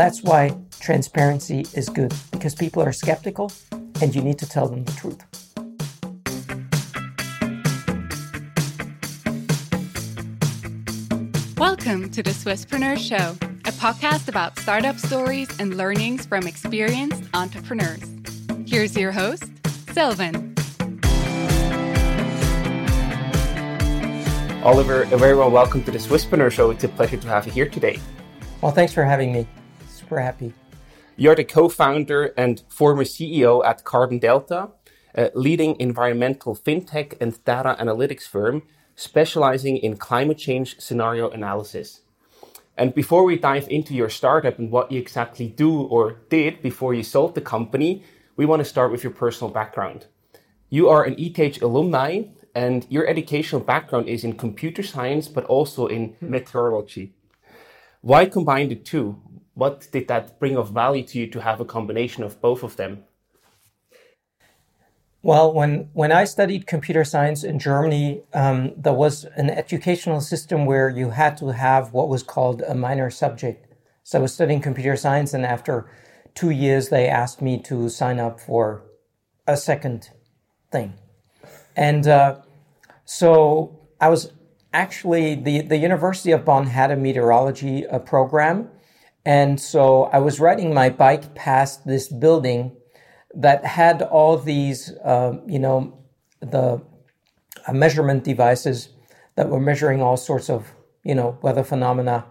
That's why transparency is good because people are skeptical and you need to tell them the truth. Welcome to the Swisspreneur Show, a podcast about startup stories and learnings from experienced entrepreneurs. Here's your host, Sylvan. Oliver, a very well welcome to the Swisspreneur Show. It's a pleasure to have you here today. Well, thanks for having me. Super happy. You're the co-founder and former CEO at Carbon Delta, a leading environmental fintech and data analytics firm specializing in climate change scenario analysis. And before we dive into your startup and what you exactly do or did before you sold the company, we want to start with your personal background. You are an ETH alumni and your educational background is in computer science, but also in meteorology. Why combine the two? What did that bring of value to you to have a combination of both of them? Well, when, when I studied computer science in Germany, um, there was an educational system where you had to have what was called a minor subject. So I was studying computer science, and after two years, they asked me to sign up for a second thing. And uh, so I was actually, the, the University of Bonn had a meteorology uh, program. And so I was riding my bike past this building that had all these, uh, you know, the uh, measurement devices that were measuring all sorts of, you know, weather phenomena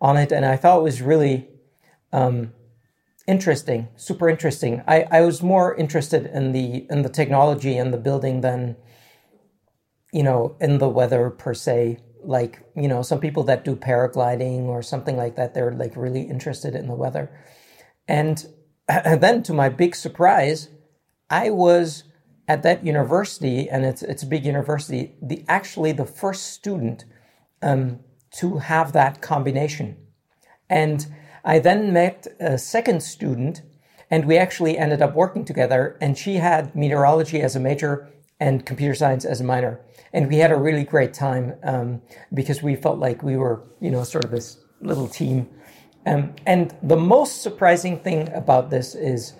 on it. And I thought it was really um, interesting, super interesting. I, I was more interested in the in the technology and the building than, you know, in the weather per se. Like, you know, some people that do paragliding or something like that, they're like really interested in the weather. And then to my big surprise, I was at that university, and it's it's a big university. The actually the first student um, to have that combination, and I then met a second student, and we actually ended up working together. And she had meteorology as a major and computer science as a minor, and we had a really great time um, because we felt like we were, you know, sort of this little team. Um, and the most surprising thing about this is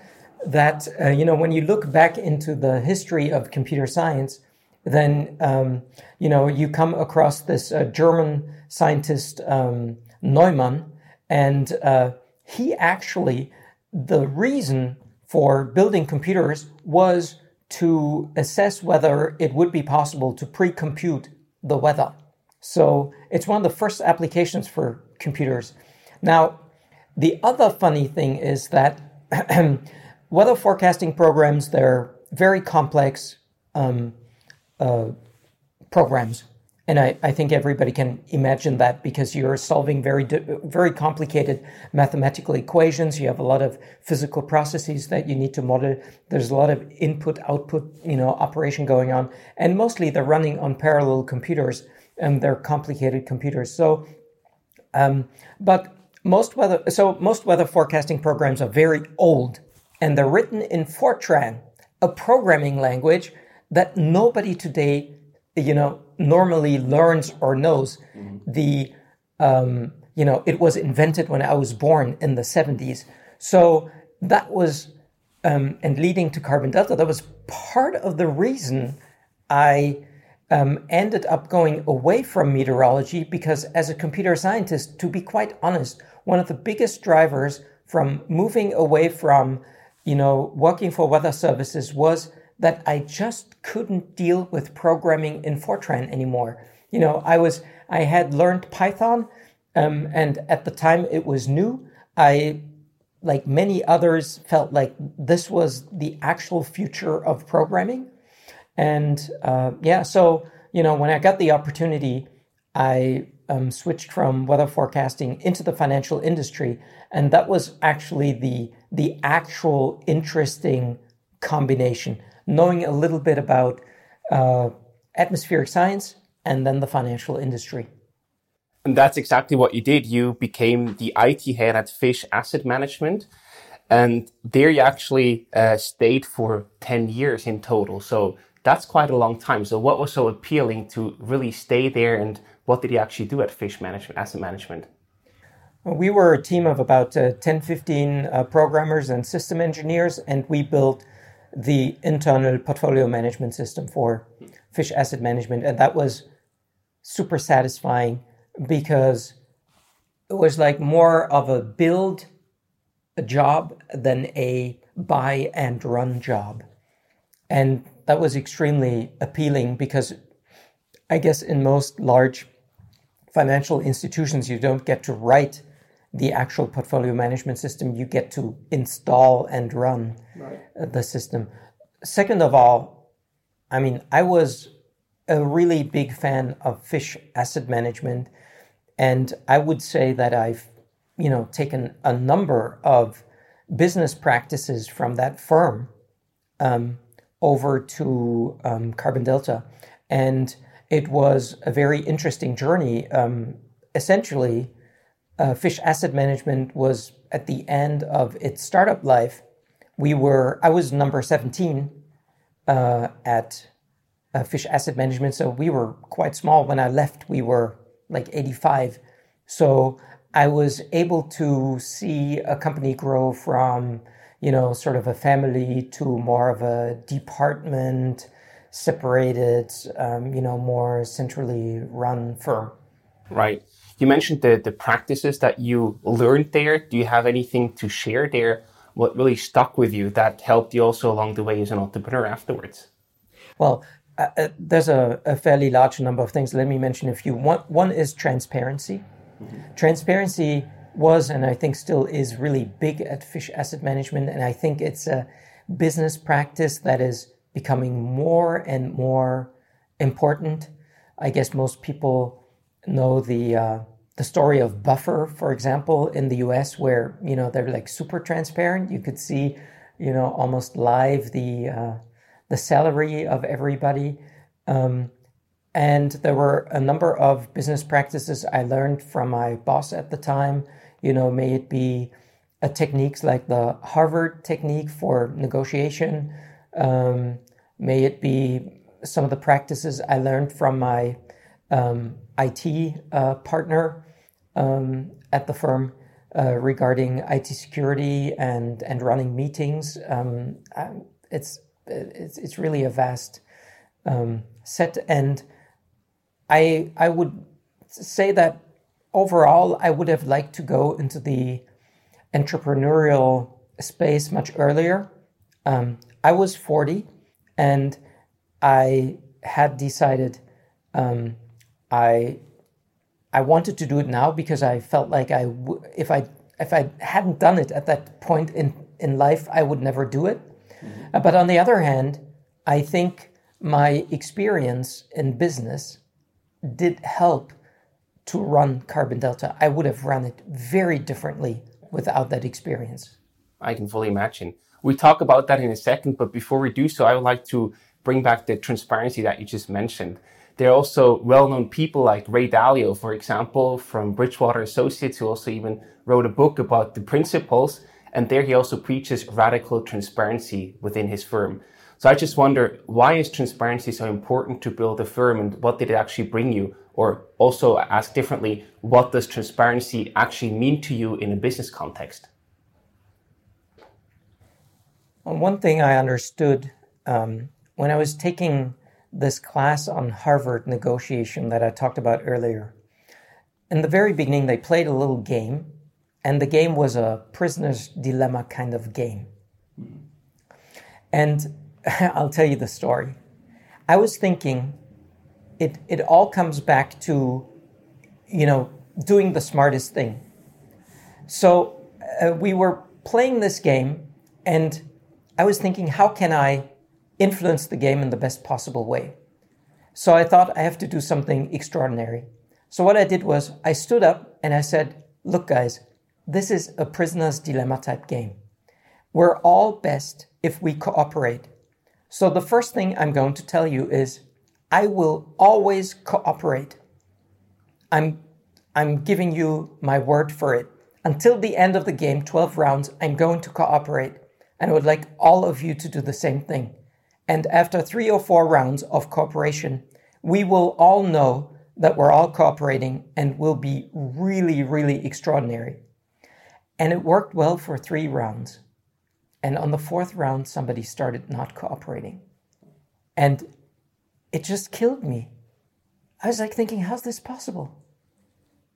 that, uh, you know, when you look back into the history of computer science, then, um, you know, you come across this uh, German scientist, um, Neumann, and uh, he actually, the reason for building computers was to assess whether it would be possible to pre compute the weather. So it's one of the first applications for computers. Now, the other funny thing is that weather forecasting programs, they're very complex um, uh, programs. And I, I, think everybody can imagine that because you're solving very, very complicated mathematical equations. You have a lot of physical processes that you need to model. There's a lot of input, output, you know, operation going on. And mostly they're running on parallel computers and they're complicated computers. So, um, but most weather so most weather forecasting programs are very old and they're written in Fortran, a programming language that nobody today, you know, normally learns or knows. Mm-hmm. The um, you know, it was invented when I was born in the 70s. So that was um, and leading to carbon delta, that was part of the reason I um, ended up going away from meteorology because, as a computer scientist, to be quite honest, one of the biggest drivers from moving away from, you know, working for weather services was that I just couldn't deal with programming in Fortran anymore. You know, I was I had learned Python, um, and at the time it was new. I, like many others, felt like this was the actual future of programming, and uh, yeah. So you know, when I got the opportunity, I um, switched from weather forecasting into the financial industry, and that was actually the the actual interesting combination. Knowing a little bit about uh, atmospheric science and then the financial industry. And that's exactly what you did. You became the IT head at Fisch Asset Management, and there you actually uh, stayed for ten years in total. So that's quite a long time. So what was so appealing to really stay there and what did he actually do at Fisch Management, Asset Management? We were a team of about uh, 10, 15 uh, programmers and system engineers, and we built the internal portfolio management system for Fisch asset management. And that was super satisfying because it was like more of a build a job than a buy and run job. And that was extremely appealing because I guess in most large financial institutions, you don't get to write the actual portfolio management system, you get to install and run right. the system. Second of all, I mean, I was a really big fan of Fisch asset management, and I would say that I've, you know, taken a number of business practices from that firm um, over to um, Carbon Delta, and it was a very interesting journey. Um, essentially, uh, Fisch Asset Management was at the end of its startup life. We were, I was number 17 uh, at uh, Fisch Asset Management, so we were quite small. When I left, we were like 85. So I was able to see a company grow from, you know, sort of a family to more of a department separated, um, you know, more centrally run firm. Right. You mentioned the, the practices that you learned there. Do you have anything to share there? What really stuck with you that helped you also along the way as an entrepreneur afterwards? Well, uh, uh, there's a, a, fairly large number of things. Let me mention a few. One, one is transparency. Mm-hmm. Transparency was and I think still is really big at Fisch asset management. And I think it's a business practice that is becoming more and more important. I guess most people know the uh, the story of Buffer, for example, in the U.S., where you know they're like super transparent. You could see, you know, almost live the uh, the salary of everybody. Um, and there were a number of business practices I learned from my boss at the time. You know, may it be uh, techniques like the Harvard technique for negotiation, um, May it be some of the practices I learned from my um, IT uh, partner um, at the firm uh, regarding IT security and and running meetings. Um, it's it's it's really a vast um, set, and I I would say that overall I would have liked to go into the entrepreneurial space much earlier. Um, I was forty and I had decided um, I I wanted to do it now because I felt like I w- if I if I hadn't done it at that point in in life, I would never do it. Mm-hmm. Uh, but on the other hand, I think my experience in business did help to run Carbon Delta. I would have run it very differently without that experience. I can fully imagine. We talk about that in a second, but before we do so, I would like to bring back the transparency that you just mentioned. There are also well-known people like Ray Dalio, for example, from Bridgewater Associates, who also even wrote a book about the principles. And there he also preaches radical transparency within his firm. So I just wonder, why is transparency so important to build a firm and what did it actually bring you? Or also ask differently, what does transparency actually mean to you in a business context? Well, one thing I understood um, when I was taking this class on Harvard negotiation that I talked about earlier, in the very beginning, they played a little game, and the game was a prisoner's dilemma kind of game. And I'll tell you the story. I was thinking it, it all comes back to, you know, doing the smartest thing. So uh, we were playing this game, and I was thinking, how can I influence the game in the best possible way? So I thought I have to do something extraordinary. So what I did was I stood up and I said, look, guys, this is a prisoner's dilemma type game. We're all best if we cooperate. So the first thing I'm going to tell you is I will always cooperate. I'm, I'm giving you my word for it. Until the end of the game, 12 rounds, I'm going to cooperate and I would like all of you to do the same thing. And after three or four rounds of cooperation, we will all know that we're all cooperating and will be really, really extraordinary. And it worked well for three rounds. And on the fourth round, somebody started not cooperating. And it just killed me. I was like thinking, how's this possible?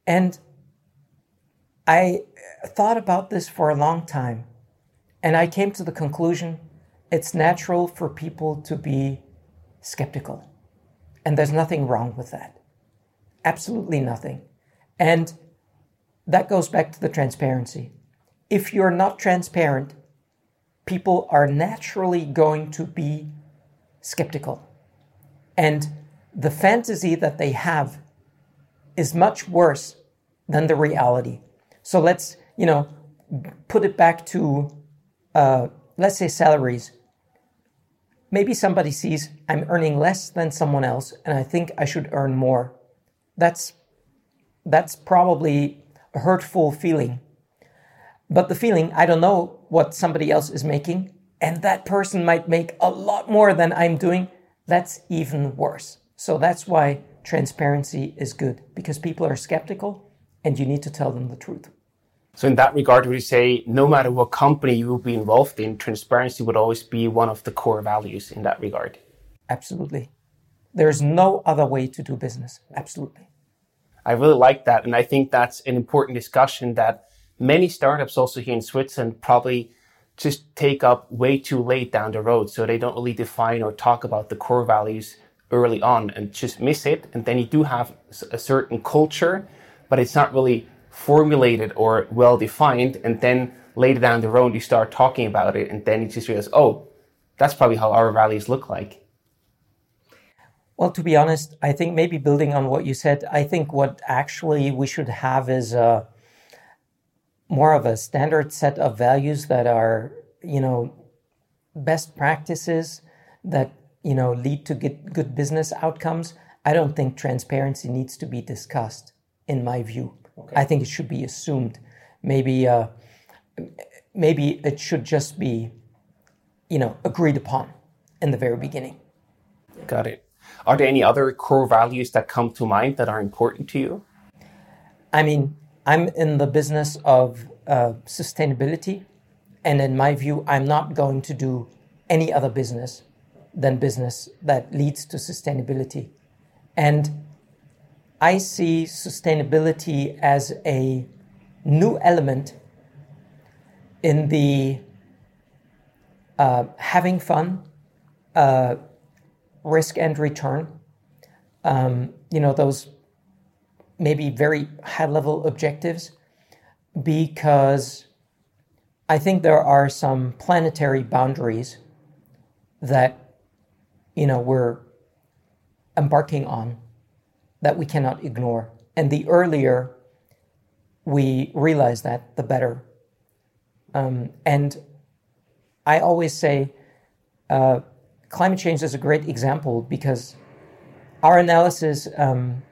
And I thought about this for a long time. And I came to the conclusion it's natural for people to be skeptical. And there's nothing wrong with that. Absolutely nothing. And that goes back to the transparency. If you're not transparent, people are naturally going to be skeptical. And the fantasy that they have is much worse than the reality. So let's, you know, put it back to, uh, let's say, salaries maybe somebody sees I'm earning less than someone else and I think I should earn more. That's that's probably a hurtful feeling. But the feeling I don't know what somebody else is making and that person might make a lot more than I'm doing, that's even worse. So that's why transparency is good because people are skeptical and you need to tell them the truth. So in that regard, would you say no matter what company you will be involved in, transparency would always be one of the core values in that regard? Absolutely. There's no other way to do business. Absolutely. I really like that. And I think that's an important discussion that many startups also here in Switzerland probably just take up way too late down the road. So they don't really define or talk about the core values early on and just miss it. And then you do have a certain culture, but it's not really formulated or well defined, and then later down the road you start talking about it, and then you just realize, oh, that's probably how our values look like. Well, to be honest, I think maybe building on what you said, I think what actually we should have is a, uh, more of a standard set of values that are, you know, best practices that, you know, lead to good business outcomes. I don't think transparency needs to be discussed, in my view. Okay. I think it should be assumed. Maybe uh, maybe it should just be, you know, agreed upon in the very beginning. Got it. Are there any other core values that come to mind that are important to you? I mean, I'm in the business of uh, sustainability, and in my view, I'm not going to do any other business than business that leads to sustainability. And I see sustainability as a new element in the uh, having fun, uh, risk and return. Um, you know, those maybe very high level objectives, because I think there are some planetary boundaries that, you know, we're embarking on that we cannot ignore. And the earlier we realize that, the better. Um, and I always say uh, climate change is a great example because our analysis um,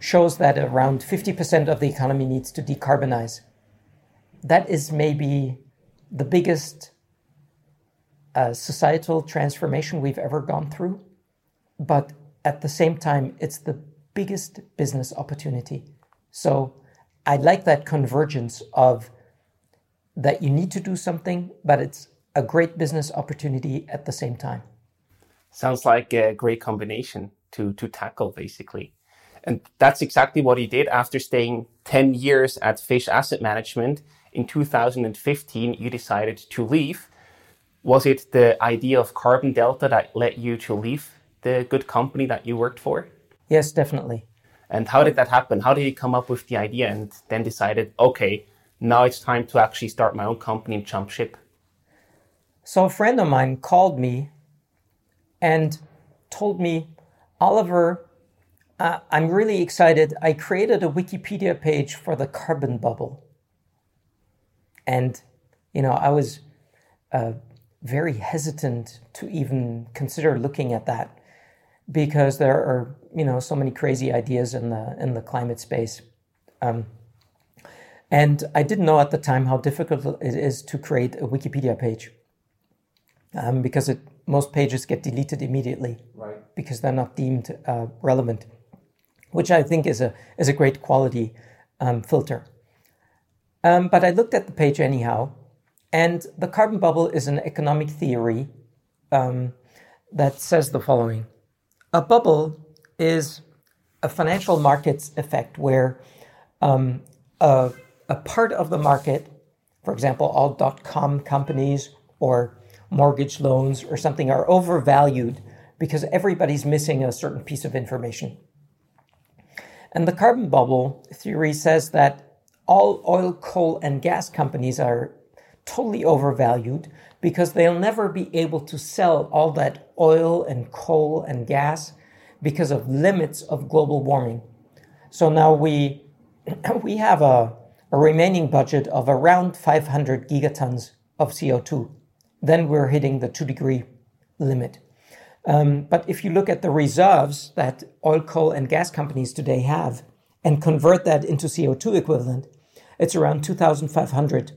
shows that around 50% of the economy needs to decarbonize. That is maybe the biggest uh, societal transformation we've ever gone through. But at the same time, it's the biggest business opportunity. So I like that convergence of that you need to do something, but it's a great business opportunity at the same time. Sounds like a great combination to, to tackle, basically. And that's exactly what he did after staying 10 years at Fisch Asset Management. In 2015, you decided to leave. Was it the idea of Carbon Delta that led you to leave the good company that you worked for? Yes, definitely. And how did that happen? How did you come up with the idea and then decided, okay, now it's time to actually start my own company and jump ship? So a friend of mine called me and told me, Oliver, uh, I'm really excited. I created a Wikipedia page for the carbon bubble. And, you know, I was uh, very hesitant to even consider looking at that because there are you know so many crazy ideas in the in the climate space. Um, and I didn't know at the time how difficult it is to create a Wikipedia page um, because it, most pages get deleted immediately right. because they're not deemed uh, relevant. which I think is a is a great quality um, filter. Um, but I looked at the page anyhow, and the carbon bubble is an economic theory um, that says the following: a bubble is a financial markets effect where um, a, a part of the market, for example, all dot com companies or mortgage loans or something, are overvalued because everybody's missing a certain piece of information. And the carbon bubble theory says that all oil, coal, and gas companies are totally overvalued because they'll never be able to sell all that oil and coal and gas because of limits of global warming. So now we we have a, a remaining budget of around 500 gigatons of CO2. Then we're hitting the two degree limit. Um, but if you look at the reserves that oil, coal, and gas companies today have and convert that into CO2 equivalent, it's around 2,500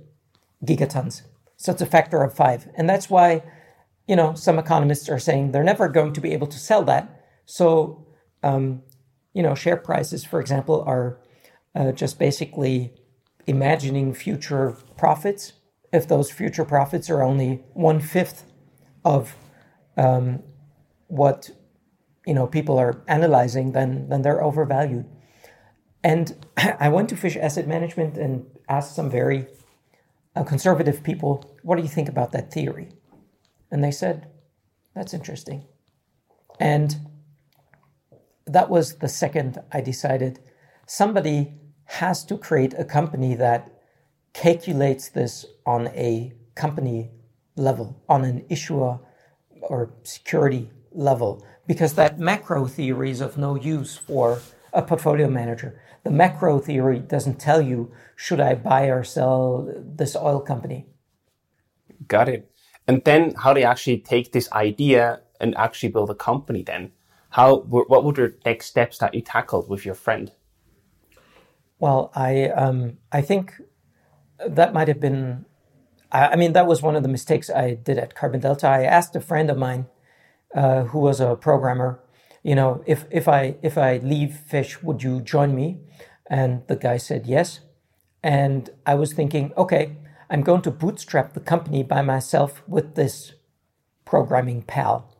gigatons. So it's a factor of five. And that's why, you know, some economists are saying they're never going to be able to sell that. So, um, you know, share prices, for example, are uh, just basically imagining future profits. If those future profits are only one fifth of um, what you know people are analyzing, then then they're overvalued. And I went to Fisch Asset Management and asked some very uh, conservative people, "What do you think about that theory?" And they said, "That's interesting." And that was the second I decided somebody has to create a company that calculates this on a company level, on an issuer or security level because that macro theory is of no use for a portfolio manager. The macro theory doesn't tell you should I buy or sell this oil company. Got it. And then how do you actually take this idea and actually build a company then? How what were the next steps that you tackled with your friend? Well, I um, I think that might have been I, I mean that was one of the mistakes I did at Carbon Delta. I asked a friend of mine uh, who was a programmer, you know, if if I if I leave Fisch, would you join me? And the guy said yes. And I was thinking, okay, I'm going to bootstrap the company by myself with this programming pal,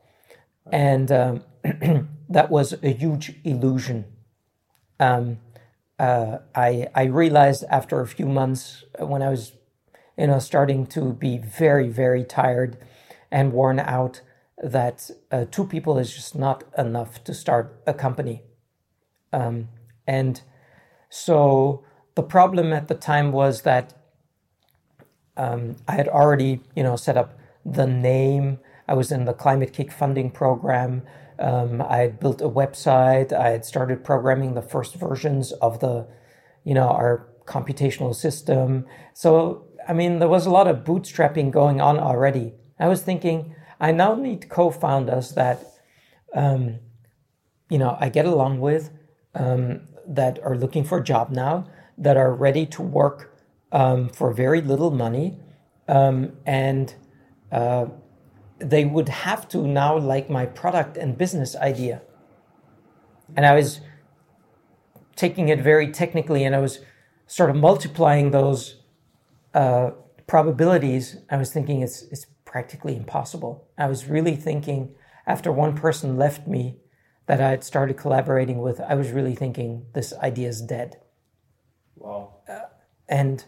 and um, that was a huge illusion. Um, uh, I I realized after a few months when I was, you know, starting to be very very tired and worn out that uh, two people is just not enough to start a company. Um, and so the problem at the time was that um, I had already, you know, set up the name. I was in the Climate-KIC funding program. Um, I had built a website. I had started programming the first versions of the, you know, our computational system. So, I mean, there was a lot of bootstrapping going on already. I was thinking, I now need co-founders that, um, you know, I get along with, um, that are looking for a job now, that are ready to work um, for very little money, um, and uh, they would have to now like my product and business idea. And I was taking it very technically, and I was sort of multiplying those uh, probabilities. I was thinking it's it's practically impossible. I was really thinking after one person left me that I had started collaborating with, I was really thinking this idea is dead. Wow. Uh, and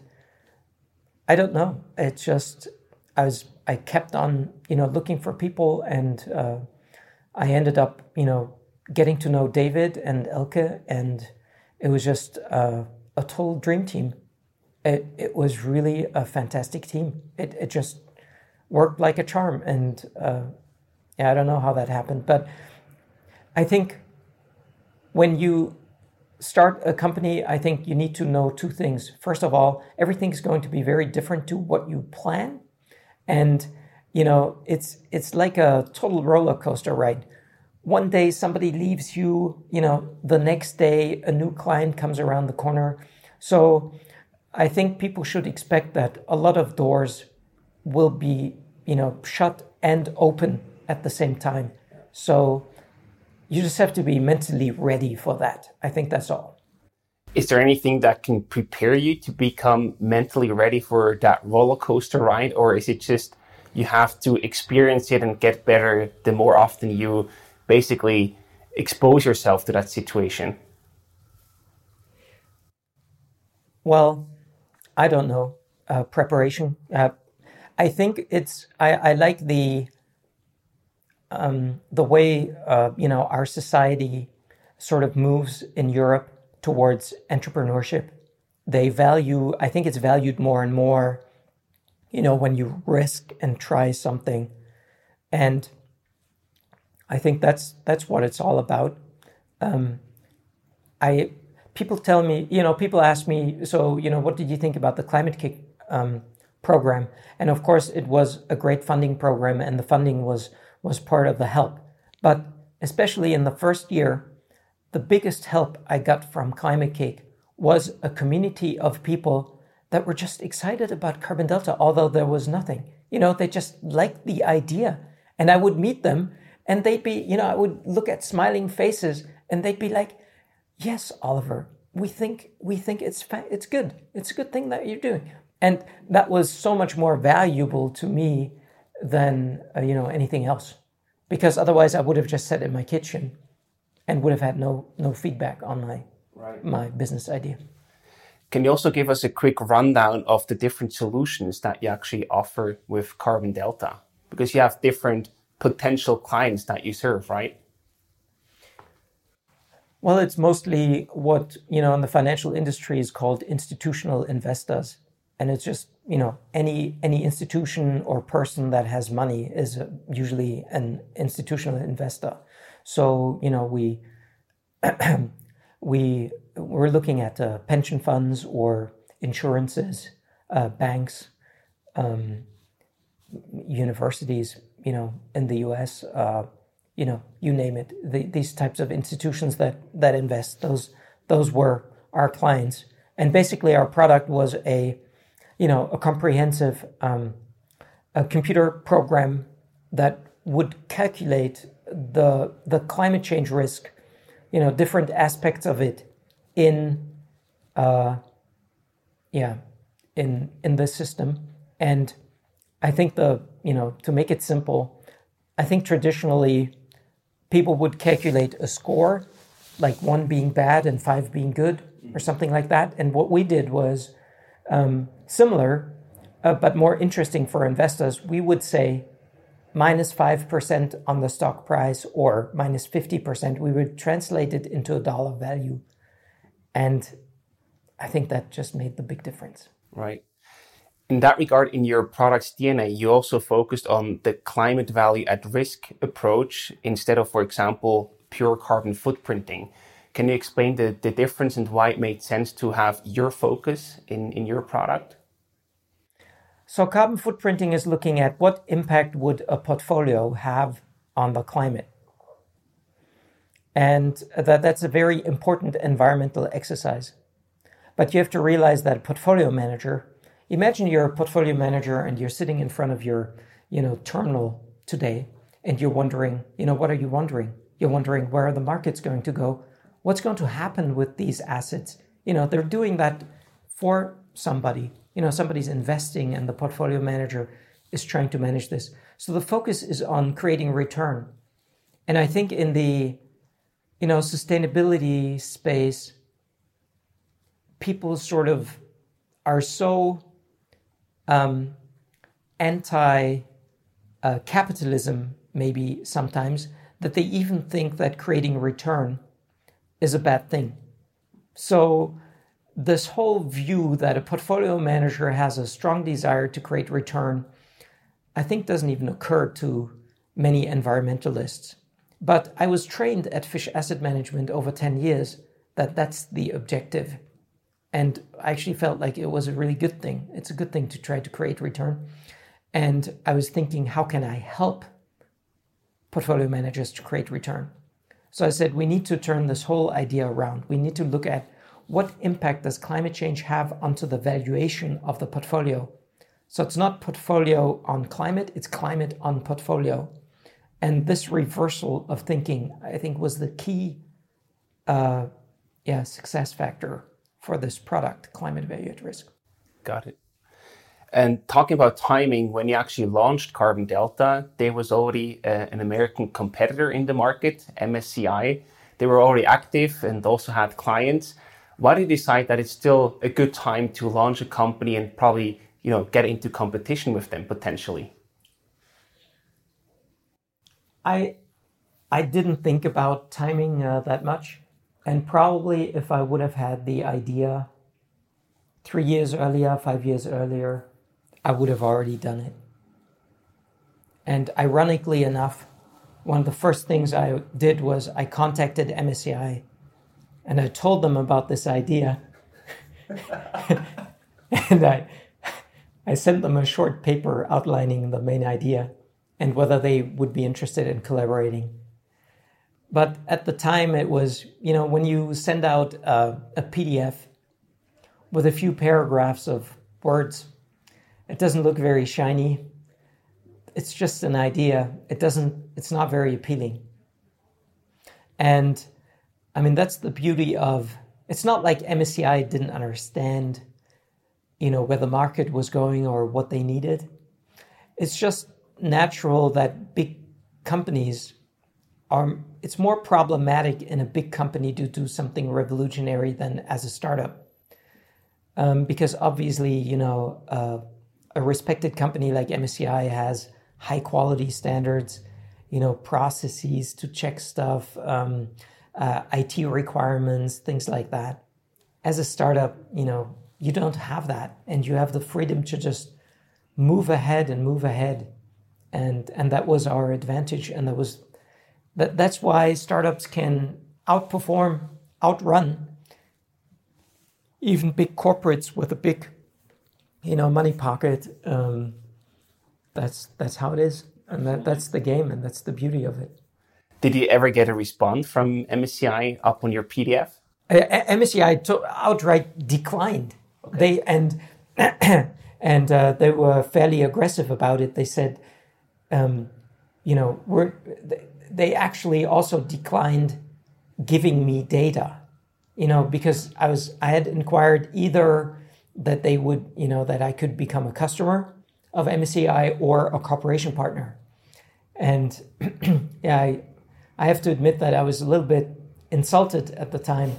I don't know. It's just I was I kept on you know looking for people, and uh, I ended up you know getting to know David and Elke, and it was just uh, a total dream team. It it was really a fantastic team. It it just worked like a charm. And uh, yeah, I don't know how that happened, but I think when you start a company, I think you need to know two things. First of all, everything's going to be very different to what you plan, and you know it's it's like a total roller coaster ride. One day somebody leaves you, you know, the next day a new client comes around the corner. So I think people should expect that a lot of doors will be, you know, shut and open at the same time. So, you just have to be mentally ready for that. I think that's all. Is there anything that can prepare you to become mentally ready for that roller coaster ride, or is it just you have to experience it and get better the more often you basically expose yourself to that situation? Well, I don't know. Uh, preparation. Uh, I think it's. I, I like the um, the way uh, you know our society sort of moves in Europe towards entrepreneurship. They value. I think it's valued more and more. You know, when you risk and try something, and I think that's that's what it's all about. Um, I people tell me, you know, people ask me, so you know, what did you think about the Climate-KIC um, program? And of course, it was a great funding program, and the funding was was part of the help. But especially in the first year, the biggest help I got from Climate-KIC was a community of people that were just excited about Carbon Delta, although there was nothing. You know, they just liked the idea. And I would meet them and they'd be, you know, I would look at smiling faces and they'd be like, "Yes, Oliver, we think we think it's fa- it's good. It's a good thing that you're doing." And that was so much more valuable to me than uh, you know anything else, because otherwise I would have just sat in my kitchen and would have had no no feedback on my right. my business idea. Can you also give us a quick rundown of the different solutions that you actually offer with Carbon Delta? Because you have different potential clients that you serve, right? Well, it's mostly what, you know, in the financial industry is called institutional investors. And it's just, you know, any any institution or person that has money is usually an institutional investor. So, you know, we we we're looking at uh, pension funds or insurances, uh, banks, um, universities, you know, in the U.S., uh, you know, you name it. The, these types of institutions that that invest those those were our clients, and basically our product was a, you know, a comprehensive um, a computer program that would calculate the the climate change risk, you know, different aspects of it in, uh, yeah, in in this system, and I think the you know to make it simple, I think traditionally people would calculate a score, like one being bad and five being good, or something like that. And what we did was um, similar, uh, but more interesting for investors. We would say minus 5% on the stock price or minus 50%, we would translate it into a dollar value. And I think that just made the big difference. Right. In that regard, in your product's DNA, you also focused on the climate value at risk approach instead of, for example, pure carbon footprinting. Can you explain the, the difference and why it made sense to have your focus in, in your product? So carbon footprinting is looking at what impact would a portfolio have on the climate. And that, that's a very important environmental exercise. But you have to realize that a portfolio manager, imagine you're a portfolio manager and you're sitting in front of your, you know, terminal today and you're wondering, you know, what are you wondering? You're wondering where are the markets going to go? What's going to happen with these assets? You know, they're doing that for somebody. You know somebody's investing and the portfolio manager is trying to manage this. So the focus is on creating return. And i think in the you know sustainability space people sort of are so um, anti uh, capitalism maybe sometimes that they even think that creating return is a bad thing so this whole view that a portfolio manager has a strong desire to create return, I think doesn't even occur to many environmentalists. But I was trained at Fisch Asset Management over 10 years that that's the objective. And I actually felt like it was a really good thing. It's a good thing to try to create return. And I was thinking, how can I help portfolio managers to create return? So I said, we need to turn this whole idea around. We need to look at what impact does climate change have onto the valuation of the portfolio? So it's not portfolio on climate, it's climate on portfolio. And this reversal of thinking, I think, was the key, uh, yeah, success factor for this product, climate value at risk. Got it. And talking about timing, when you actually launched Carbon Delta, there was already uh, an American competitor in the market, MSCI. They were already active and also had clients. Why did you decide that it's still a good time to launch a company and probably, you know, get into competition with them potentially? I I didn't think about timing uh, that much, and probably if I would have had the idea three years earlier, five years earlier, I would have already done it. And ironically enough, one of the first things I did was I contacted MSCI and I told them about this idea. and I, I sent them a short paper outlining the main idea and whether they would be interested in collaborating. But at the time, it was, you know, when you send out uh, a, a PDF with a few paragraphs of words, it doesn't look very shiny. It's just an idea. It doesn't, it's not very appealing. And I mean, that's the beauty of it's not like MSCI didn't understand, you know, where the market was going or what they needed. It's just natural that big companies are, it's more problematic in a big company to do something revolutionary than as a startup. Um, because obviously, you know, uh, a respected company like MSCI has high quality standards, you know, processes to check stuff, um, uh, IT requirements, things like that. As a startup, you know, you don't have that, and you have the freedom to just move ahead and move ahead, and and that was our advantage, and that was that that's why startups can outperform, outrun even big corporates with a big you know, money pocket. Um, that's that's how it is, and that, that's the game, and that's the beauty of it. Did you ever get a response from MSCI up on your PDF? Uh, MSCI to- outright declined. Okay. They and and uh, they were fairly aggressive about it. They said, um, you know, we're they actually also declined giving me data, you know, because I was I had inquired either that they would, you know, that I could become a customer of MSCI or a cooperation partner. And yeah, I, I have to admit that I was a little bit insulted at the time,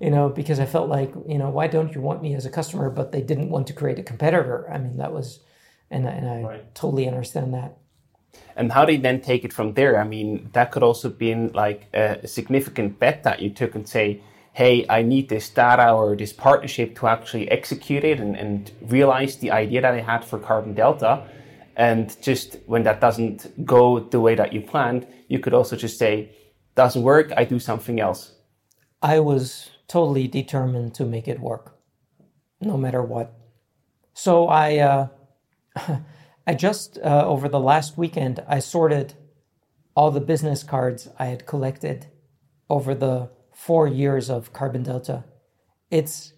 you know, because I felt like, you know, why don't you want me as a customer? But they didn't want to create a competitor. I mean, that was, and, and I right. totally understand that. And how do you then take it from there? I mean, that could also be like a significant bet that you took and say, hey, I need this data or this partnership to actually execute it and, and realize the idea that I had for Carbon Delta. And just when that doesn't go the way that you planned, you could also just say, doesn't work, I do something else. I was totally determined to make it work, no matter what. So I, uh, I just uh, over the last weekend, I sorted all the business cards I had collected over the four years of Carbon Delta, it's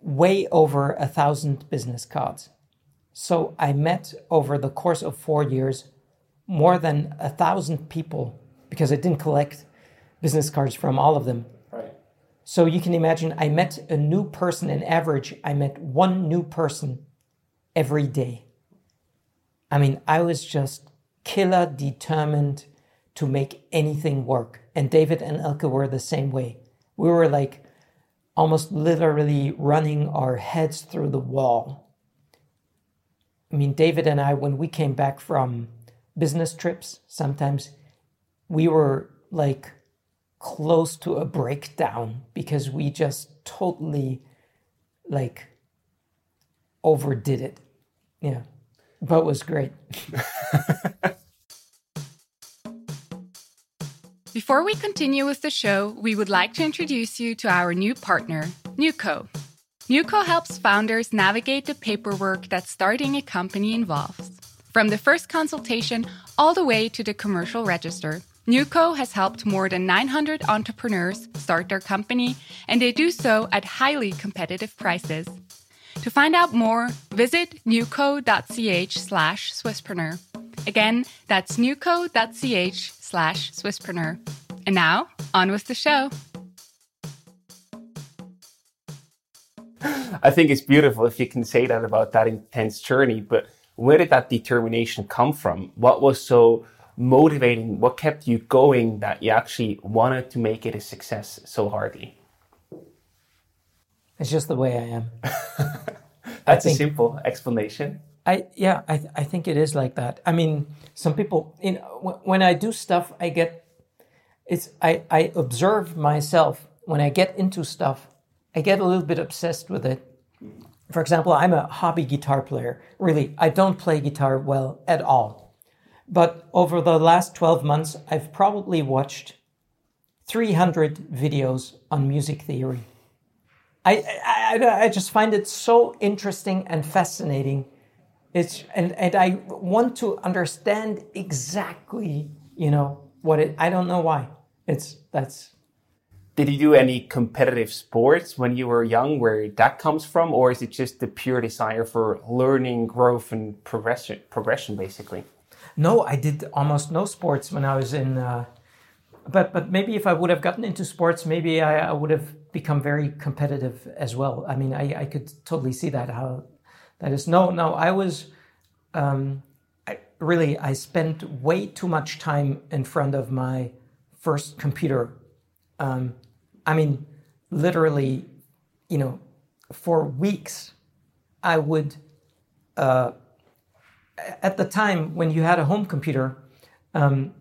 way over a thousand business cards. So I met over the course of four years more than a thousand people because I didn't collect business cards from all of them. Right. So you can imagine I met a new person in average, I met one new person every day. I mean, I was just killer determined to make anything work. And David and Elke were the same way. We were like almost literally running our heads through the wall. I mean, David and I, when we came back from business trips, sometimes we were like close to a breakdown because we just totally like overdid it. Yeah. But it was great. Before we continue with the show, we would like to introduce you to our new partner, Newco. Newco helps founders navigate the paperwork that starting a company involves. From the first consultation all the way to the commercial register, Newco has helped more than 900 entrepreneurs start their company, and they do so at highly competitive prices. To find out more, visit newco.ch/swisspreneur. Again, that's newco.ch slash Swisspreneur. And now, on with the show. I think it's beautiful if you can say that about that intense journey, but where did that determination come from? What was so motivating? What kept you going that you actually wanted to make it a success so hardly? It's just the way I am. That's think, a simple explanation. I yeah, I I think it is like that. I mean, some people, you know, when I do stuff, I get it's I I observe myself when I get into stuff, I get a little bit obsessed with it. For example, I'm a hobby guitar player. Really, I don't play guitar well at all. But over the last 12 months, I've probably watched 300 videos on music theory. I, I, I just find it so interesting and fascinating. It's, and, and I want to understand exactly, you know, what it, I don't know why. It's, that's, did you do any competitive sports when you were young where that comes from or is it just the pure desire for learning growth and progression progression basically? No i did almost no sports when i was in uh, but but maybe if i would have gotten into sports maybe I, I, would have become very competitive as well. I mean i, I could totally see that how that is no no i was um, I, really i spent way too much time in front of my first computer um, I mean, literally, you know, for weeks, I would, uh, at the time when you had a home computer, um,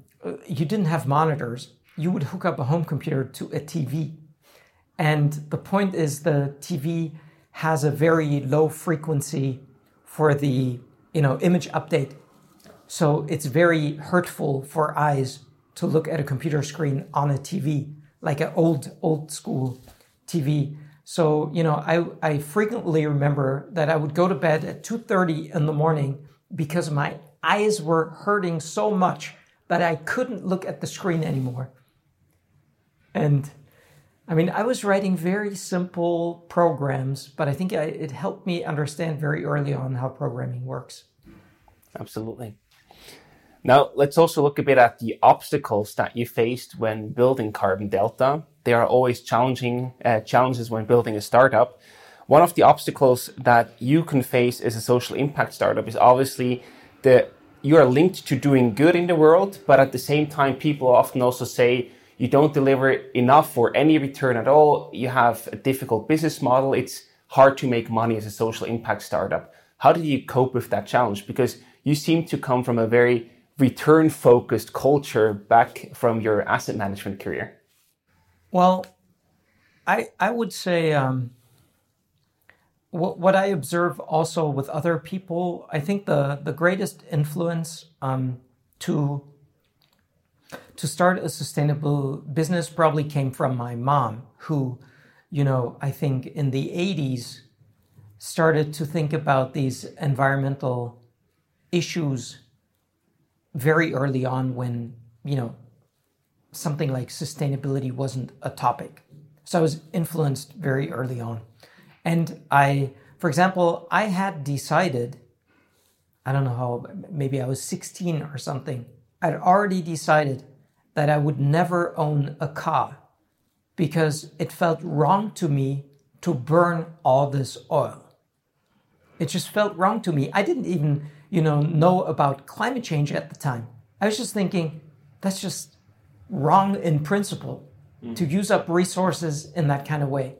you didn't have monitors. You would hook up a home computer to a TV. And the point is, the TV has a very low frequency for the you know image update so it's very hurtful for eyes to look at a computer screen on a tv like an old old school TV. So you know, I I frequently remember that I would go to bed at two thirty in the morning because my eyes were hurting so much that I couldn't look at the screen anymore. And I mean, I was writing very simple programs, but I think I, it helped me understand very early on how programming works. Absolutely. Now, let's also look a bit at the obstacles that you faced when building Carbon Delta. There are always challenging uh, challenges when building a startup. One of the obstacles that you can face as a social impact startup is obviously that you are linked to doing good in the world, but at the same time, people often also say you don't deliver enough or any return at all. You have a difficult business model. It's hard to make money as a social impact startup. How did you cope with that challenge? Because you seem to come from a very return focused culture back from your asset management career? Well, I I would say um, what what I observe also with other people. I think the the greatest influence um, to to start a sustainable business probably came from my mom, who, you know, I think in the '80s started to think about these environmental issues very early on when, you know, something like sustainability wasn't a topic. So I was influenced very early on. And I, for example, I had decided, I don't know how, maybe I was 16 or something, I'd already decided that I would never own a car because it felt wrong to me to burn all this oil. It just felt wrong to me. I didn't even you know, know about climate change at the time. I was just thinking, that's just wrong in principle mm. to use up resources in that kind of way.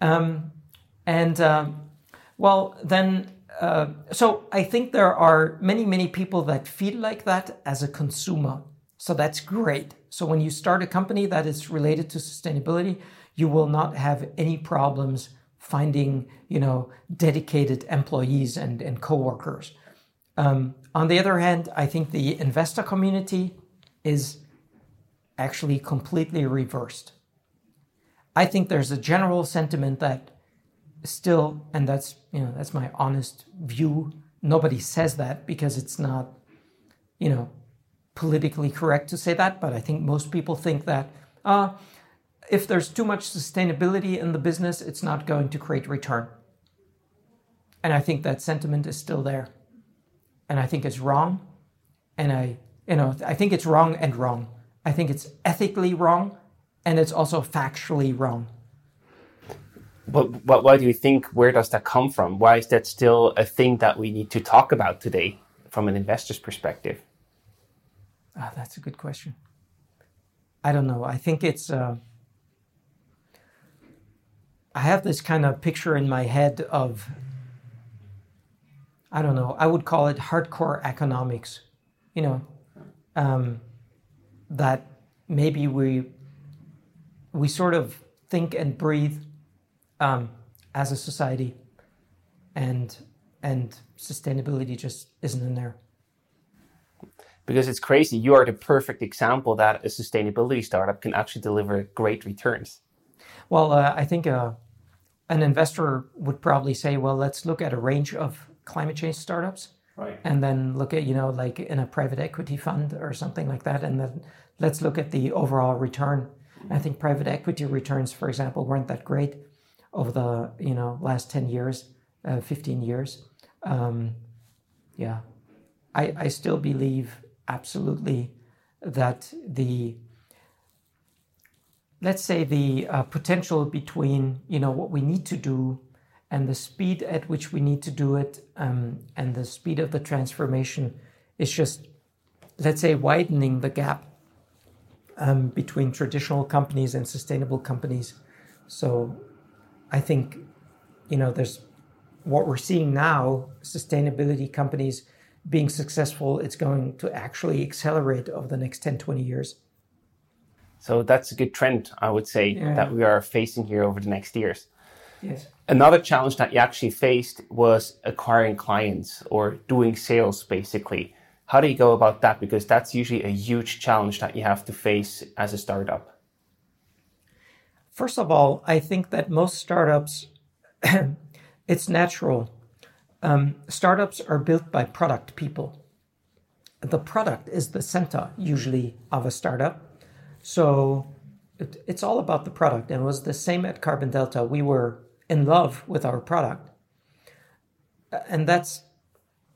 Um, and um, well, then, uh, so I think there are many, many people that feel like that as a consumer. So that's great. So when you start a company that is related to sustainability, you will not have any problems finding, you know, dedicated employees and, and coworkers. Um, on the other hand, I think the investor community is actually completely reversed. I think there's a general sentiment that still, and that's you know that's my honest view. Nobody says that because it's not, you know, politically correct to say that. But I think most people think that uh, if there's too much sustainability in the business, it's not going to create return. And I think that sentiment is still there and I think it's wrong. and I, you know, I think it's wrong and wrong. I think it's ethically wrong, and it's also factually wrong. But, but why do you think? Where does that come from? Why is that still a thing that we need to talk about today from an investor's perspective? Oh, that's a good question. I don't know. I think it's. Uh, I have this kind of picture in my head of. I don't know. I would call it hardcore economics. You know, um, that maybe we we sort of think and breathe um, as a society, and and sustainability just isn't in there because it's crazy. You are the perfect example that a sustainability startup can actually deliver great returns. Well, uh, I think uh, an investor would probably say, well, let's look at a range of climate change startups. Right. And then look at, you know, like in a private equity fund or something like that. And then let's look at the overall return. I think private equity returns, for example, weren't that great over the, you know, last 10 years, uh, 15 years. Um, yeah. I, I still believe absolutely that the let's say the uh, potential between you know what we need to do and the speed at which we need to do it um, and the speed of the transformation is just let's say widening the gap um, between traditional companies and sustainable companies so i think you know there's what we're seeing now sustainability companies being successful, it's going to actually accelerate over the next 10, 20 years. So that's a good trend, I would say, yeah. that we are facing here over the next years. Yes. Another challenge that you actually faced was acquiring clients or doing sales, basically. How do you go about that? Because that's usually a huge challenge that you have to face as a startup. First of all, I think that most startups, it's natural um, startups are built by product people. The product is the center, usually, of a startup. So it, it's all about the product. And it was the same at Carbon Delta. We were in love with our product. And that's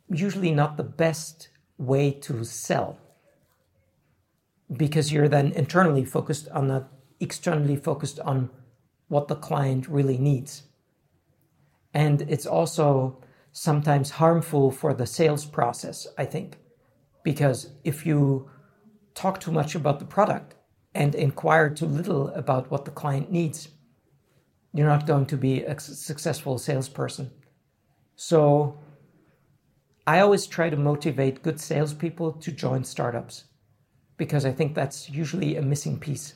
usually not the best way to sell because you're then internally focused on that, externally focused on what the client really needs. And it's also sometimes harmful for the sales process, I think. Because if you talk too much about the product and inquire too little about what the client needs, you're not going to be a successful salesperson. So I always try to motivate good salespeople to join startups because I think that's usually a missing piece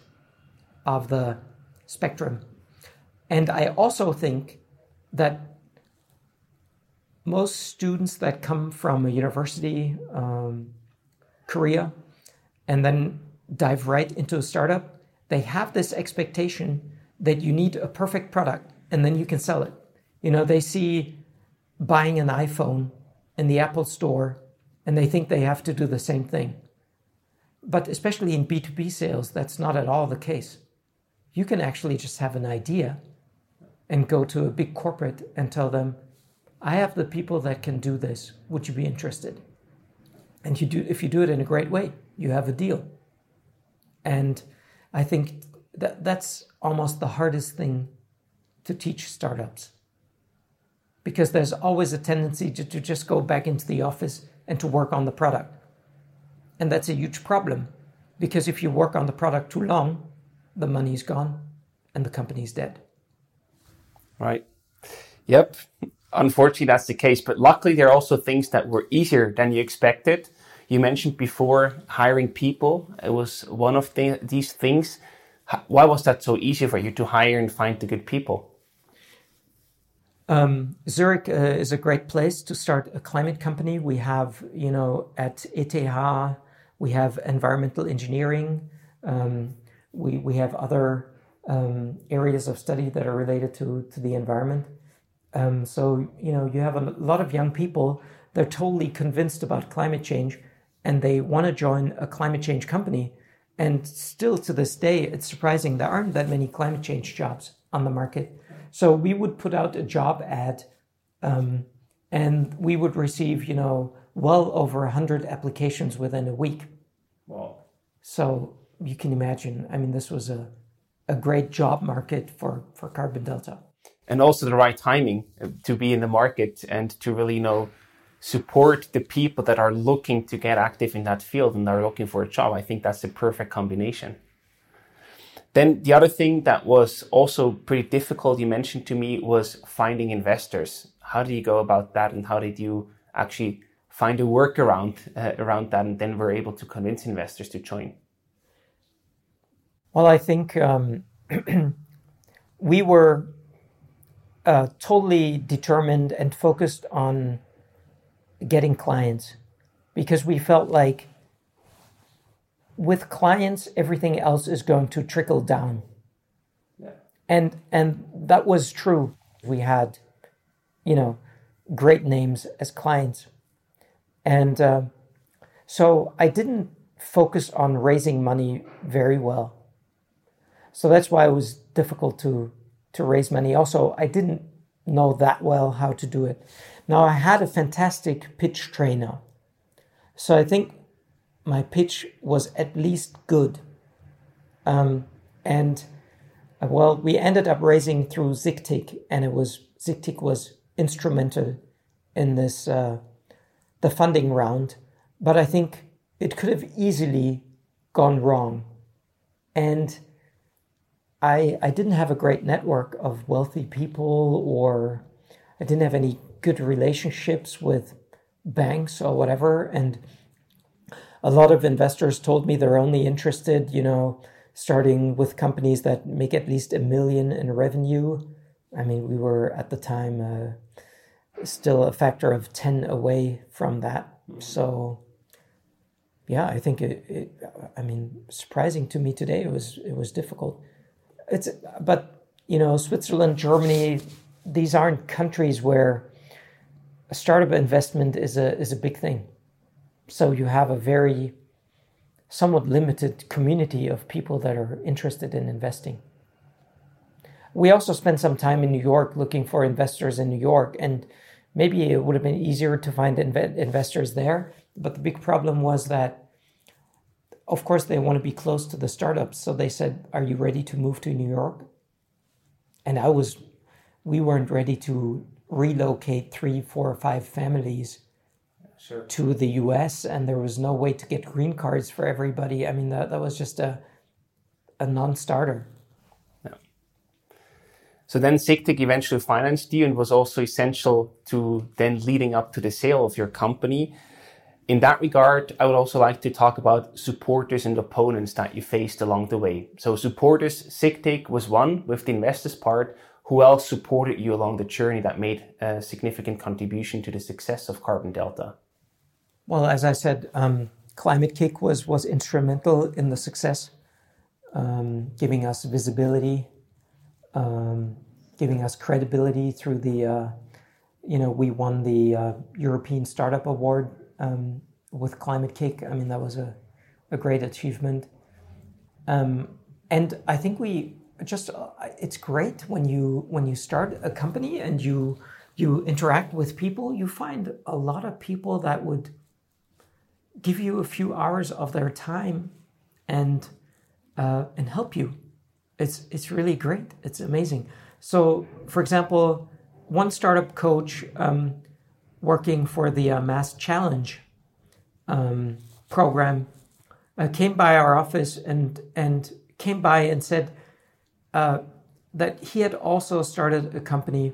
of the spectrum. And I also think that most students that come from a university um, career and then dive right into a startup, they have this expectation that you need a perfect product and then you can sell it. You know, they see buying an iPhone in the Apple store and they think they have to do the same thing. But especially in B2B sales, that's not at all the case. You can actually just have an idea and go to a big corporate and tell them, I have the people that can do this. Would you be interested? And you do if you do it in a great way, you have a deal. And I think that that's almost the hardest thing to teach startups. Because there's always a tendency to, to just go back into the office and to work on the product. And that's a huge problem. Because if you work on the product too long, the money's gone and the company's dead. Right. Yep unfortunately, that's the case. But luckily, there are also things that were easier than you expected. You mentioned before hiring people. It was one of the, these things. Why was that so easy for you to hire and find the good people? Um, Zurich uh, is a great place to start a climate company. We have, you know, at ETH, we have environmental engineering. Um, we, we have other um, areas of study that are related to, to the environment. Um, so, you know, you have a lot of young people, they're totally convinced about climate change and they want to join a climate change company. And still to this day, it's surprising there aren't that many climate change jobs on the market. So we would put out a job ad um, and we would receive, you know, well over 100 applications within a week. Wow. So you can imagine, I mean, this was a, a great job market for, for Carbon Delta. And also the right timing uh, to be in the market and to really, you know, support the people that are looking to get active in that field and are looking for a job. I think that's the perfect combination. Then the other thing that was also pretty difficult you mentioned to me was finding investors. How do you go about that and how did you actually find a workaround uh, around that and then were able to convince investors to join? Well, I think um, we were uh, totally determined and focused on getting clients because we felt like with clients everything else is going to trickle down. Yeah. and and that was true. We had you know great names as clients. And uh, so i didn't focus on raising money very well so that's why it was difficult to to raise money also i didn't know that well how to do it now i had a fantastic pitch trainer so i think my pitch was at least good. Um, and uh, well, we ended up raising through SICTIC, and it was SICTIC was instrumental in this uh, the funding round. But I think it could have easily gone wrong, and I I didn't have a great network of wealthy people, or I didn't have any good relationships with banks or whatever, and a lot of investors told me they're only interested, you know, starting with companies that make at least a million in revenue. I mean, we were at the time uh, still a factor of 10 away from that. So, yeah, I think it, it, I mean, surprising to me today, it was, it was difficult. It's, but, you know, Switzerland, Germany, these aren't countries where a startup investment is a, is a big thing. So you have a very somewhat limited community of people that are interested in investing. We also spent some time in New York looking for investors in New York, and maybe it would have been easier to find inv- investors there. But the big problem was that, of course, they want to be close to the startups. So they said, Are you ready to move to New York? And I was, we weren't ready to relocate three, four, or five families sure. to the US and there was no way to get green cards for everybody. I mean, that, that was just a, a non starter. Yeah. So then SICTIC eventually financed you and was also essential to then leading up to the sale of your company. In that regard, I would also like to talk about supporters and opponents that you faced along the way. So supporters, SICTIC was one with the investors part. Who else supported you along the journey that made a significant contribution to the success of Carbon Delta? Well, as I said, um, Climate-KIC was was instrumental in the success, um, giving us visibility, um, giving us credibility through the. Uh, you know, we won the uh, European Startup Award um, with Climate-KIC. I mean, that was a, a great achievement. Um, and I think we just uh, it's great when you when you start a company and you you interact with people you find a lot of people that would give you a few hours of their time and uh, and help you. It's it's really great. It's amazing. So, for example, one startup coach um, working for the uh, MassChallenge um, program uh, came by our office and and came by and said uh, that he had also started a company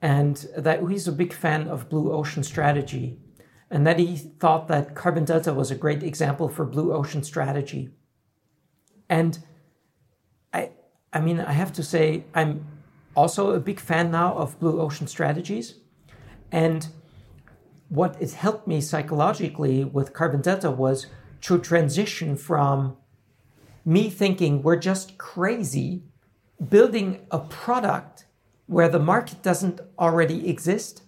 and that he's a big fan of blue ocean strategy and that he thought that Carbon Delta was a great example for blue ocean strategy. And I, I mean, I have to say, I'm also a big fan now of blue ocean strategies. And what it helped me psychologically with Carbon Delta was to transition from me thinking we're just crazy building a product where the market doesn't already exist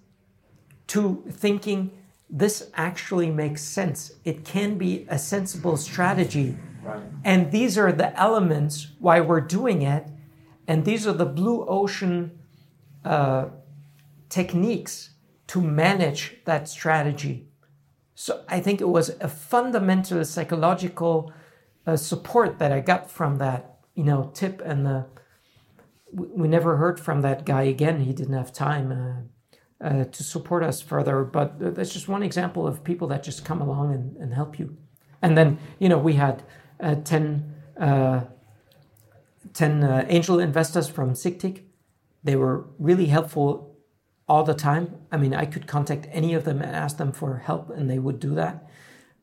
to thinking this actually makes sense. It can be a sensible strategy. Right. And these are the elements why we're doing it. And these are the blue ocean uh, techniques to manage that strategy. So I think it was a fundamental psychological uh, support that I got from that, you know, tip. And we, never heard from that guy again. He didn't have time uh, uh, to support us further. But that's just one example of people that just come along and, and help you. And then, you know, we had uh, 10, uh, 10 uh, angel investors from SICTIC. They were really helpful all the time. I mean, I could contact any of them and ask them for help, and they would do that.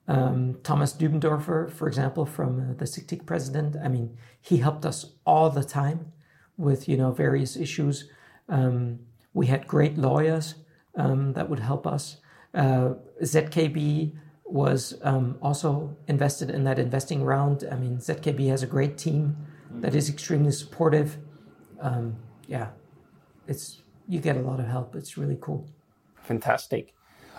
Um, Thomas Dübendorfer, for example, from uh, the SICTIC president, I mean, he helped us all the time with you know various issues. Um, we had great lawyers um, that would help us. Uh, ZKB was um, also invested in that investing round. I mean, ZKB has a great team that is extremely supportive. Um, yeah, it's you get a lot of help. It's really cool. Fantastic.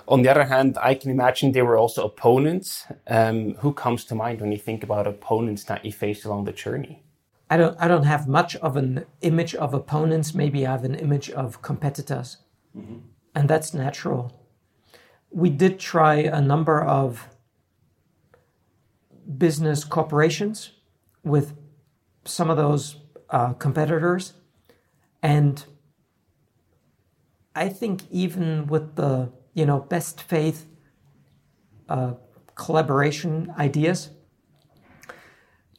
On the other hand, I can imagine there were also opponents. Um, who comes to mind when you think about opponents that you faced along the journey? I don't. I don't have much of an image of opponents. Maybe I have an image of competitors, mm-hmm. and that's natural. We did try a number of business corporations with some of those uh, competitors, and I think even with the you know best faith uh, collaboration ideas,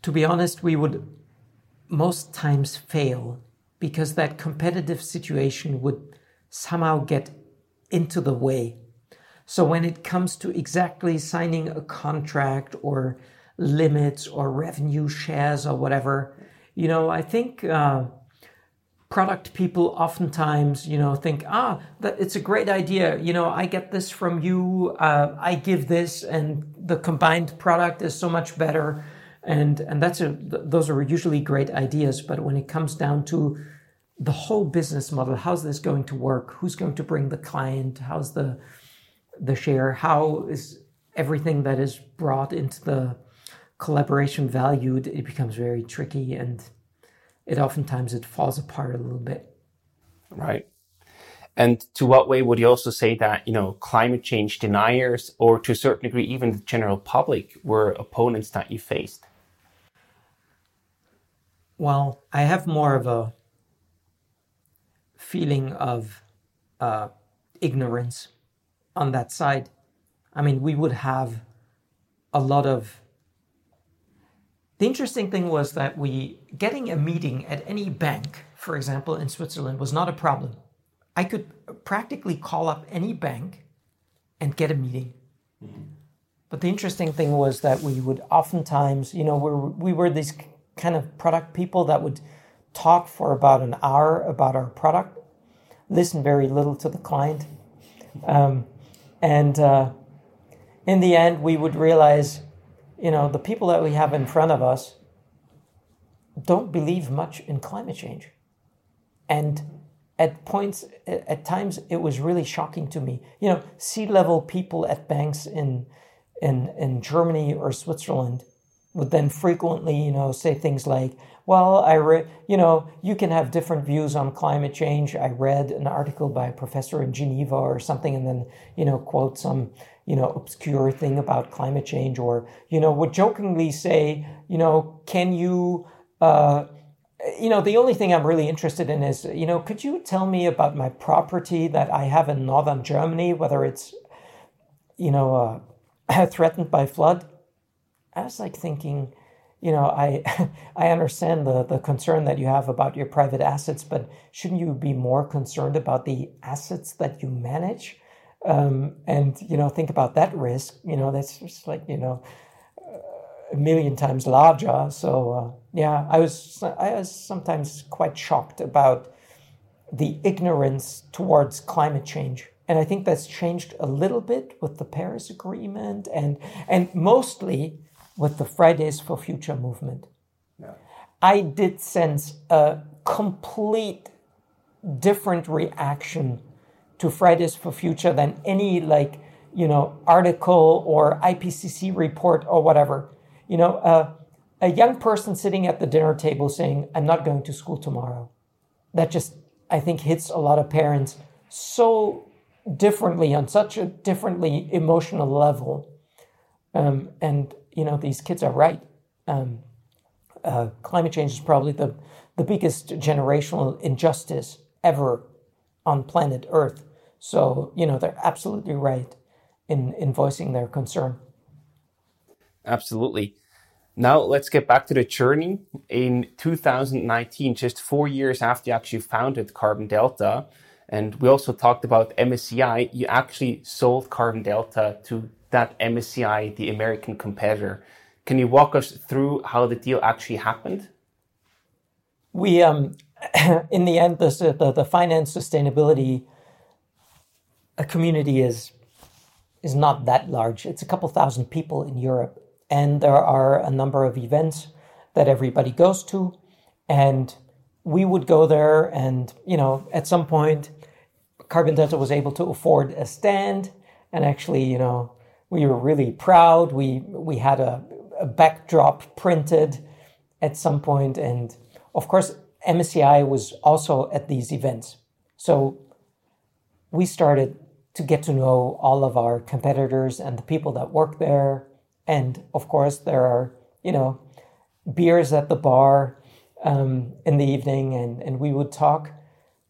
to be honest, we would most times fail because that competitive situation would somehow get into the way. So when it comes to exactly signing a contract or limits or revenue shares or whatever, you know, I think. Uh, product people oftentimes you know think ah that it's a great idea. You know i get this from you uh, i give this and the combined product is so much better. And and that's a those are usually great ideas but when it comes down to the whole business model how's this going to work? Who's going to bring the client? How's the the share? How is everything that is brought into the collaboration valued? It becomes very tricky and it oftentimes it falls apart a little bit. Right. And to what way would you also say that, you know, climate change deniers or to a certain degree even the general public were opponents that you faced? Well, I have more of a feeling of uh, ignorance on that side. I mean, we would have a lot of the interesting thing was that we getting a meeting at any bank, for example, in Switzerland, was not a problem. I could practically call up any bank and get a meeting. Mm-hmm. But the interesting thing was that we would oftentimes, you know, we were, we were these kind of product people that would talk for about an hour about our product, listen very little to the client. Um, and uh, in the end, we would realize you know, the people that we have in front of us don't believe much in climate change. And at points, at times, it was really shocking to me. You know, C-level people at banks in, in, in Germany or Switzerland would then frequently, you know, say things like, well, I read, you know, you can have different views on climate change. I read an article by a professor in Geneva or something, and then, you know, quote some, you know, obscure thing about climate change, or, you know, would jokingly say, you know, can you, uh, you know, the only thing I'm really interested in is, you know, could you tell me about my property that I have in northern Germany, whether it's, you know, uh, threatened by flood? I was like thinking, you know, I I understand the the concern that you have about your private assets, but shouldn't you be more concerned about the assets that you manage? Um, and you know, think about that risk. You know, that's just like you know, a million times larger. So uh, yeah, I was I was sometimes quite shocked about the ignorance towards climate change and I think that's changed a little bit with the Paris Agreement and and mostly with the Fridays for Future movement. Yeah. I did sense a complete different reaction to Fridays for Future than any like you know article or IPCC report or whatever. You know, uh, a young person sitting at the dinner table saying, "I'm not going to school tomorrow." That just I think hits a lot of parents so differently on such a differently emotional level. Um, and you know these kids are right. Um, uh, climate change is probably the the biggest generational injustice ever on planet Earth. So you know they're absolutely right in in voicing their concern. Absolutely. Now let's get back to the journey. In 2019, just four years after you actually founded Carbon Delta, and we also talked about MSCI, you actually sold Carbon Delta to that MSCI, the American competitor. Can you walk us through how the deal actually happened? We, um, in the end, the, the, the finance sustainability a community is is not that large. It's a couple thousand people in Europe and there are a number of events that everybody goes to and we would go there and you know at some point carbon delta was able to afford a stand and actually you know we were really proud. We we had a, a backdrop printed at some point and of course msci was also at these events. So we started to get to know all of our competitors and the people that work there. And of course, there are, you know, beers at the bar um, in the evening, and, and we would talk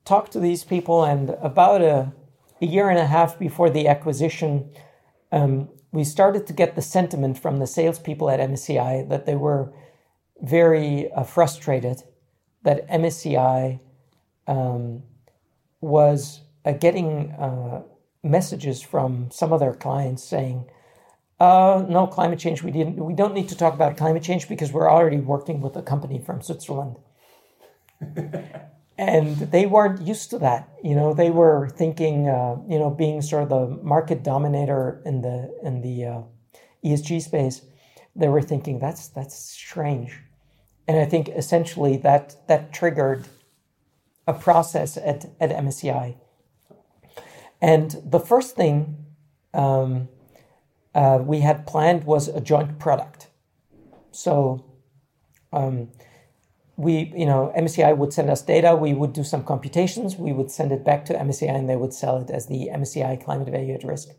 talk to these people. And about a, a year and a half before the acquisition, um, we started to get the sentiment from the salespeople at MSCI that they were very uh, frustrated that MSCI um, was uh, getting uh, messages from some of their clients saying, uh, no, climate change. We didn't. We don't need to talk about climate change because we're already working with a company from Switzerland, and they weren't used to that. You know, they were thinking, uh, you know, being sort of the market dominator in the in the uh, ESG space, they were thinking that's that's strange, and I think essentially that that triggered a process at at MSCI, and the first thing. Um, uh, we had planned was a joint product. So um, we, you know, MSCI would send us data, we would do some computations, we would send it back to MSCI and they would sell it as the MSCI climate value at risk.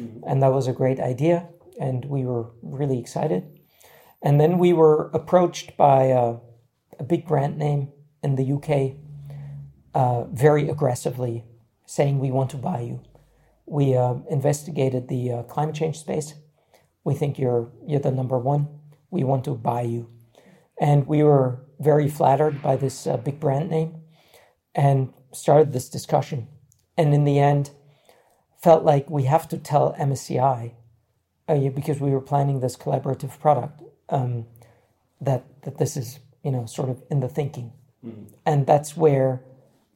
Mm-hmm. And that was a great idea. And we were really excited. And then we were approached by a, a big brand name in the UK uh, very aggressively saying, We want to buy you we uh, investigated the uh, climate change space. We think you're you're the number one. We want to buy you, and we were very flattered by this uh, big brand name, and started this discussion. And in the end, felt like we have to tell MSCI uh, because we were planning this collaborative product um, that that this is you know sort of in the thinking, mm-hmm. and that's where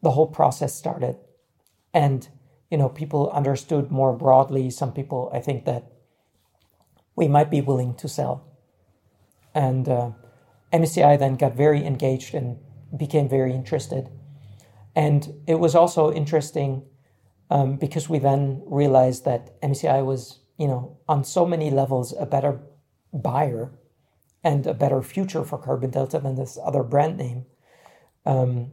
the whole process started, and you know, people understood more broadly. Some people, I think, that we might be willing to sell. And uh, MSCI then got very engaged and became very interested. And it was also interesting um, because we then realized that MSCI was, you know, on so many levels a better buyer and a better future for Carbon Delta than this other brand name. Um,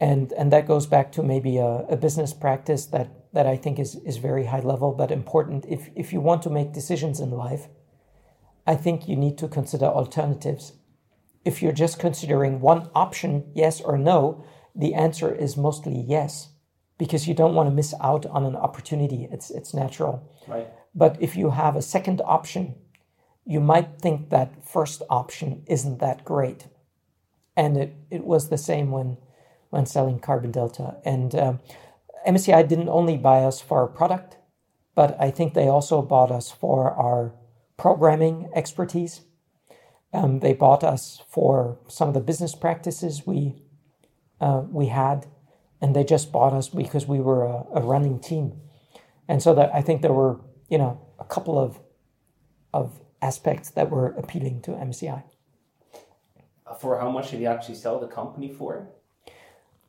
and and that goes back to maybe a, a business practice that that I think is is very high level but important. If if you want to make decisions in life, I think you need to consider alternatives. If you're just considering one option, yes or no, the answer is mostly yes, because you don't want to miss out on an opportunity. It's it's natural. Right. But if you have a second option, you might think that first option isn't that great. And it, it was the same when when selling Carbon Delta. And um, MSCI didn't only buy us for our product, but I think they also bought us for our programming expertise. Um, they bought us for some of the business practices we uh, we had, and they just bought us because we were a, a, running team. And so that I think there were you know a couple of of aspects that were appealing to MCI. For how much did you actually sell the company for?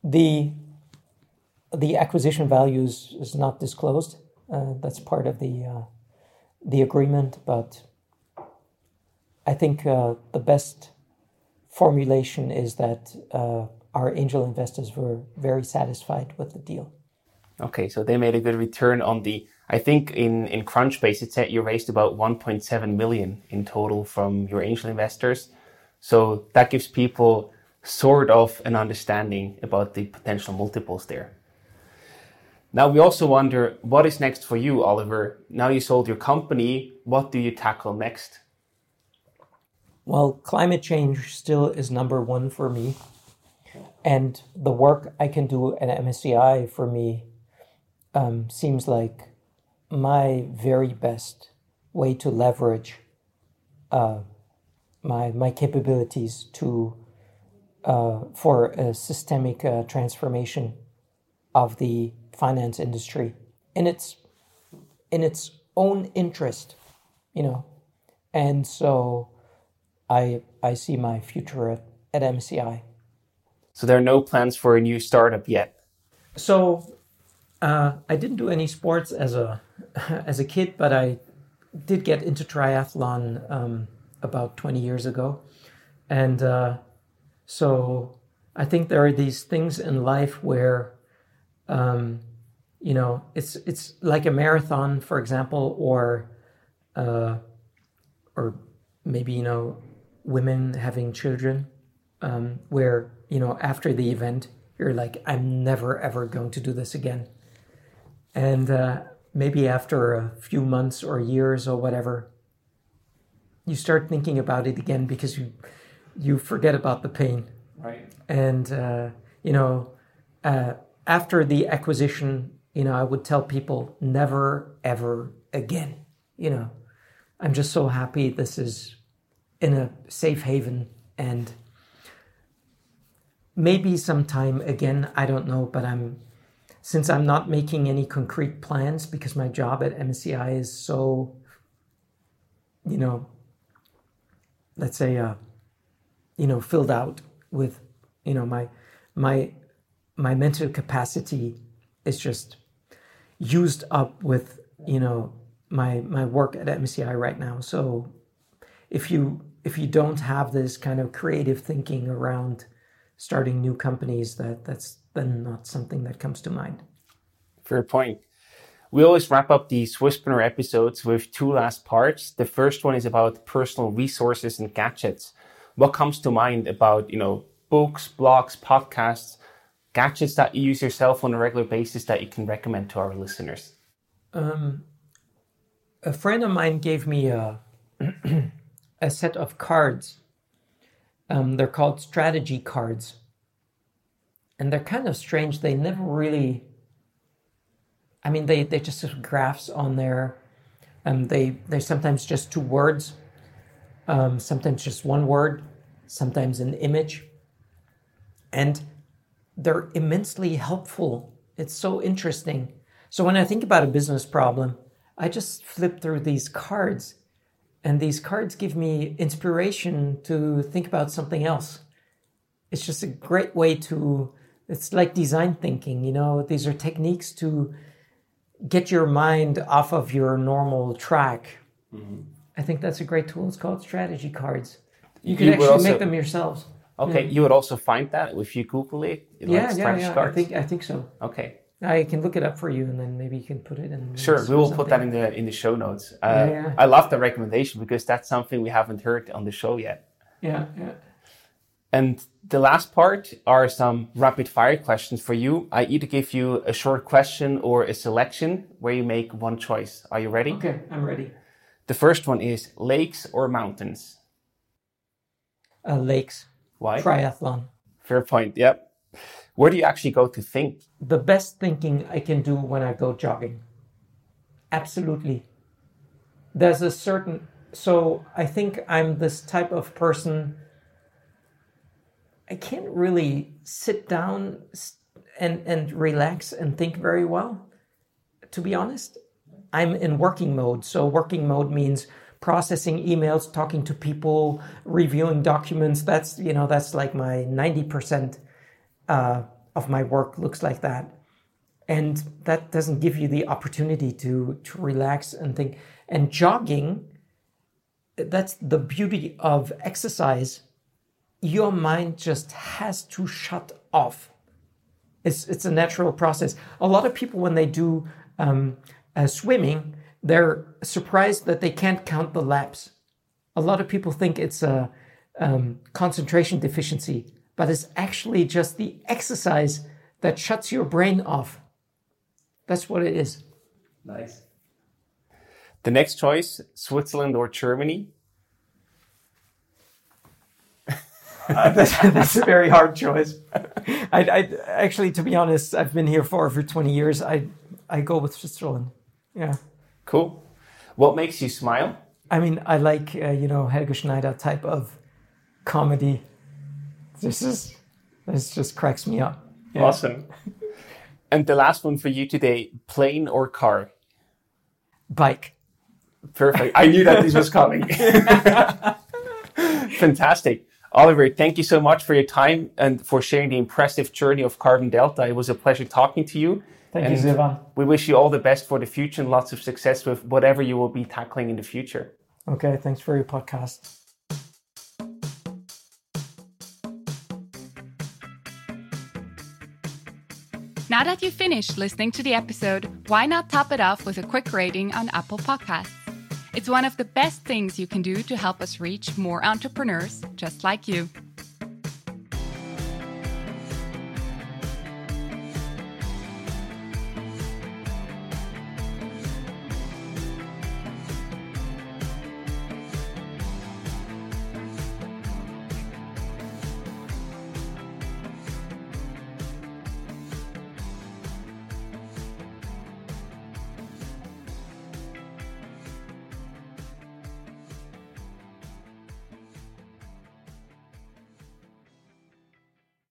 The the acquisition values is not disclosed. Uh, that's part of the uh, the agreement, but I think uh, the best formulation is that uh, our angel investors were very satisfied with the deal. Okay, so they made a good return on the. I think in in Crunchbase it said you raised about 1.7 million in total from your angel investors. So that gives people sort of an understanding about the potential multiples there. Now we also wonder what is next for you, Oliver. Now you sold your company, what do you tackle next? Well, climate change still is number one for me. And the work I can do at MSCI for me um, seems like my very best way to leverage uh, my my capabilities to uh, for a systemic uh, transformation of the finance industry in its in its own interest, you know, and so I I see my future at, at MSCI. So there are no plans for a new startup yet. So uh, I didn't do any sports as a as a kid, but I did get into triathlon um, about twenty years ago, and uh, so I think there are these things in life where, um, you know, it's it's like a marathon, for example, or uh, or maybe you know, women having children, um, where you know after the event you're like, I'm never ever going to do this again, and uh, maybe after a few months or years or whatever, you start thinking about it again because you you forget about the pain. Right. And, uh, you know, uh, after the acquisition, you know, I would tell people never, ever again. You know, I'm just so happy this is in a safe haven and maybe sometime again, I don't know, but I'm, since I'm not making any concrete plans because my job at MCI is so, you know, let's say, uh, you know filled out with you know my my my mental capacity is just used up with you know my my work at MCI right now. So if you if you don't have this kind of creative thinking around starting new companies, that that's then not something that comes to mind. Fair point. We always wrap up the Swisspreneur episodes with two last parts. The first one is about personal resources and gadgets what comes to mind about you know books, blogs, podcasts, gadgets that you use yourself on a regular basis that you can recommend to our listeners? Um, a friend of mine gave me a a set of cards. Um, they're called strategy cards, and they're kind of strange. They never really. I mean, they they just have graphs on there. Um, they they're sometimes just two words um, sometimes just one word, sometimes an image. And they're immensely helpful. It's so interesting. So when I think about a business problem, I just flip through these cards, and these cards give me inspiration to think about something else. It's just a great way to, it's like design thinking, you know, these are techniques to get your mind off of your normal track. Mm-hmm. I think that's a great tool. It's called strategy cards. You can you actually also, make them yourselves. Okay, yeah. you would also find that if you Google it. yeah, yeah, yeah. Cards. I think I think so. Okay. I can look it up for you, and then maybe you can put it in. Sure, we will put that in the in the show notes. Uh, yeah, yeah. I love the recommendation because that's something we haven't heard on the show yet. Yeah, yeah. And the last part are some rapid fire questions for you. I either give you a short question or a selection where you make one choice. Are you ready? Okay, I'm ready. The first one is lakes or mountains? Uh, lakes. Why? Triathlon. Fair point. Yep. Where do you actually go to think? The best thinking I can do when I go jogging. Absolutely. There's a certain. So I think I'm this type of person. I can't really sit down and, and relax and think very well, to be honest. I'm in working mode. So working mode means processing emails, talking to people, reviewing documents. That's you know that's like my ninety percent uh, of my work looks like that, and that doesn't give you the opportunity to to relax and think. And jogging, that's the beauty of exercise. Your mind just has to shut off. It's it's a natural process. A lot of people when they do um, uh, swimming, they're surprised that they can't count the laps. A lot of people think it's a um, concentration deficiency, but it's actually just the exercise that shuts your brain off. That's what it is. Nice. The next choice Switzerland or Germany? uh, that's, that's, a very hard choice. I, I, actually, to be honest, I've been here for over 20 years. I, I go with Switzerland. Yeah. Cool. What makes you smile? I mean, I like, uh, you know, Helge Schneider type of comedy. This is, this just cracks me up. Yeah. Awesome. And the last one for you today plane or car? Bike. Perfect. I knew that this was coming. Fantastic. Oliver, thank you so much for your time and for sharing the impressive journey of Carbon Delta. It was a pleasure talking to you. Thank and you, Silvan. We wish you all the best for the future and lots of success with whatever you will be tackling in the future. Okay, thanks for your podcast. Now that you've finished listening to the episode, why not top it off with a quick rating on Apple Podcasts? It's one of the best things you can do to help us reach more entrepreneurs just like you.